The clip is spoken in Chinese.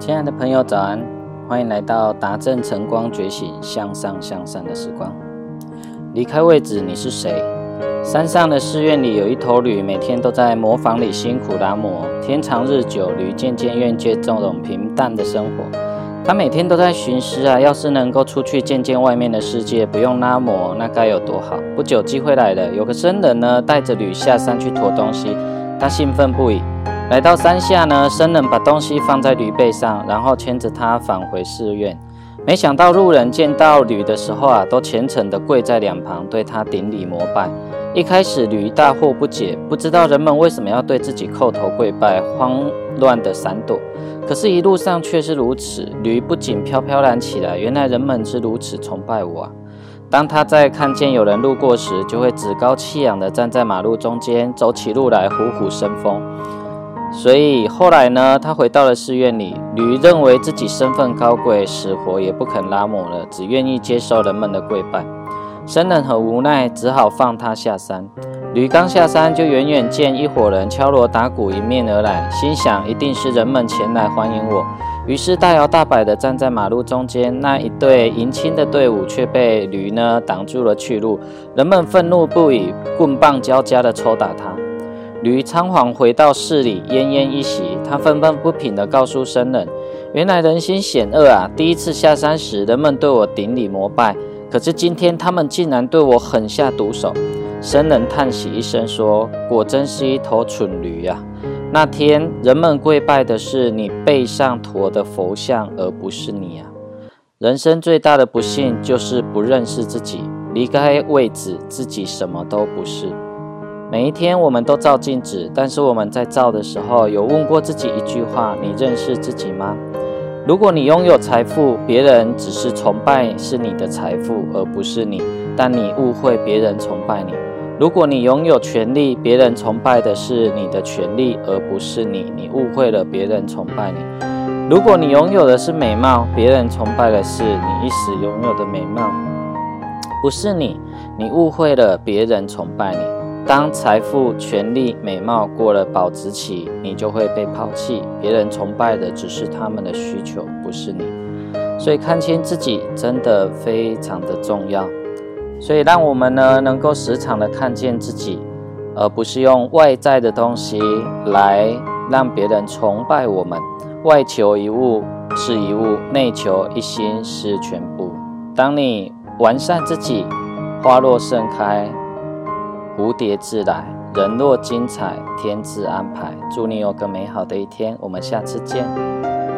亲爱的朋友，早安！欢迎来到达正晨光觉醒向上向善的时光。离开位置，你是谁？山上的寺院里有一头驴，每天都在磨坊里辛苦拉磨。天长日久，驴渐渐厌倦这种平淡的生活。他每天都在寻思啊，要是能够出去见见外面的世界，不用拉磨，那该有多好！不久，机会来了，有个僧人呢，带着驴下山去驮东西，他兴奋不已。来到山下呢，僧人把东西放在驴背上，然后牵着它返回寺院。没想到路人见到驴的时候啊，都虔诚地跪在两旁，对他顶礼膜拜。一开始驴大惑不解，不知道人们为什么要对自己叩头跪拜，慌乱地闪躲。可是，一路上却是如此，驴不仅飘飘然起来。原来人们是如此崇拜我啊！当他在看见有人路过时，就会趾高气扬地站在马路中间，走起路来虎虎生风。所以后来呢，他回到了寺院里。驴认为自己身份高贵，死活也不肯拉磨了，只愿意接受人们的跪拜。僧人很无奈，只好放他下山。驴刚下山，就远远见一伙人敲锣打鼓迎面而来，心想一定是人们前来欢迎我。于是大摇大摆地站在马路中间。那一队迎亲的队伍却被驴呢挡住了去路，人们愤怒不已，棍棒交加地抽打他。驴仓皇回到寺里，奄奄一息。他愤愤不平地告诉僧人：“原来人心险恶啊！第一次下山时，人们对我顶礼膜拜，可是今天他们竟然对我狠下毒手。”僧人叹息一声说：“果真是一头蠢驴啊！那天人们跪拜的是你背上驮的佛像，而不是你啊！人生最大的不幸就是不认识自己，离开位置，自己什么都不是。”每一天，我们都照镜子，但是我们在照的时候，有问过自己一句话：你认识自己吗？如果你拥有财富，别人只是崇拜是你的财富，而不是你，但你误会别人崇拜你；如果你拥有权利，别人崇拜的是你的权利，而不是你，你误会了别人崇拜你；如果你拥有的是美貌，别人崇拜的是你一时拥有的美貌，不是你，你误会了别人崇拜你。当财富、权力、美貌过了保值期，你就会被抛弃。别人崇拜的只是他们的需求，不是你。所以看清自己真的非常的重要。所以让我们呢，能够时常的看见自己，而不是用外在的东西来让别人崇拜我们。外求一物是一物，内求一心是全部。当你完善自己，花落盛开。蝴蝶自来，人若精彩，天自安排。祝你有个美好的一天，我们下次见。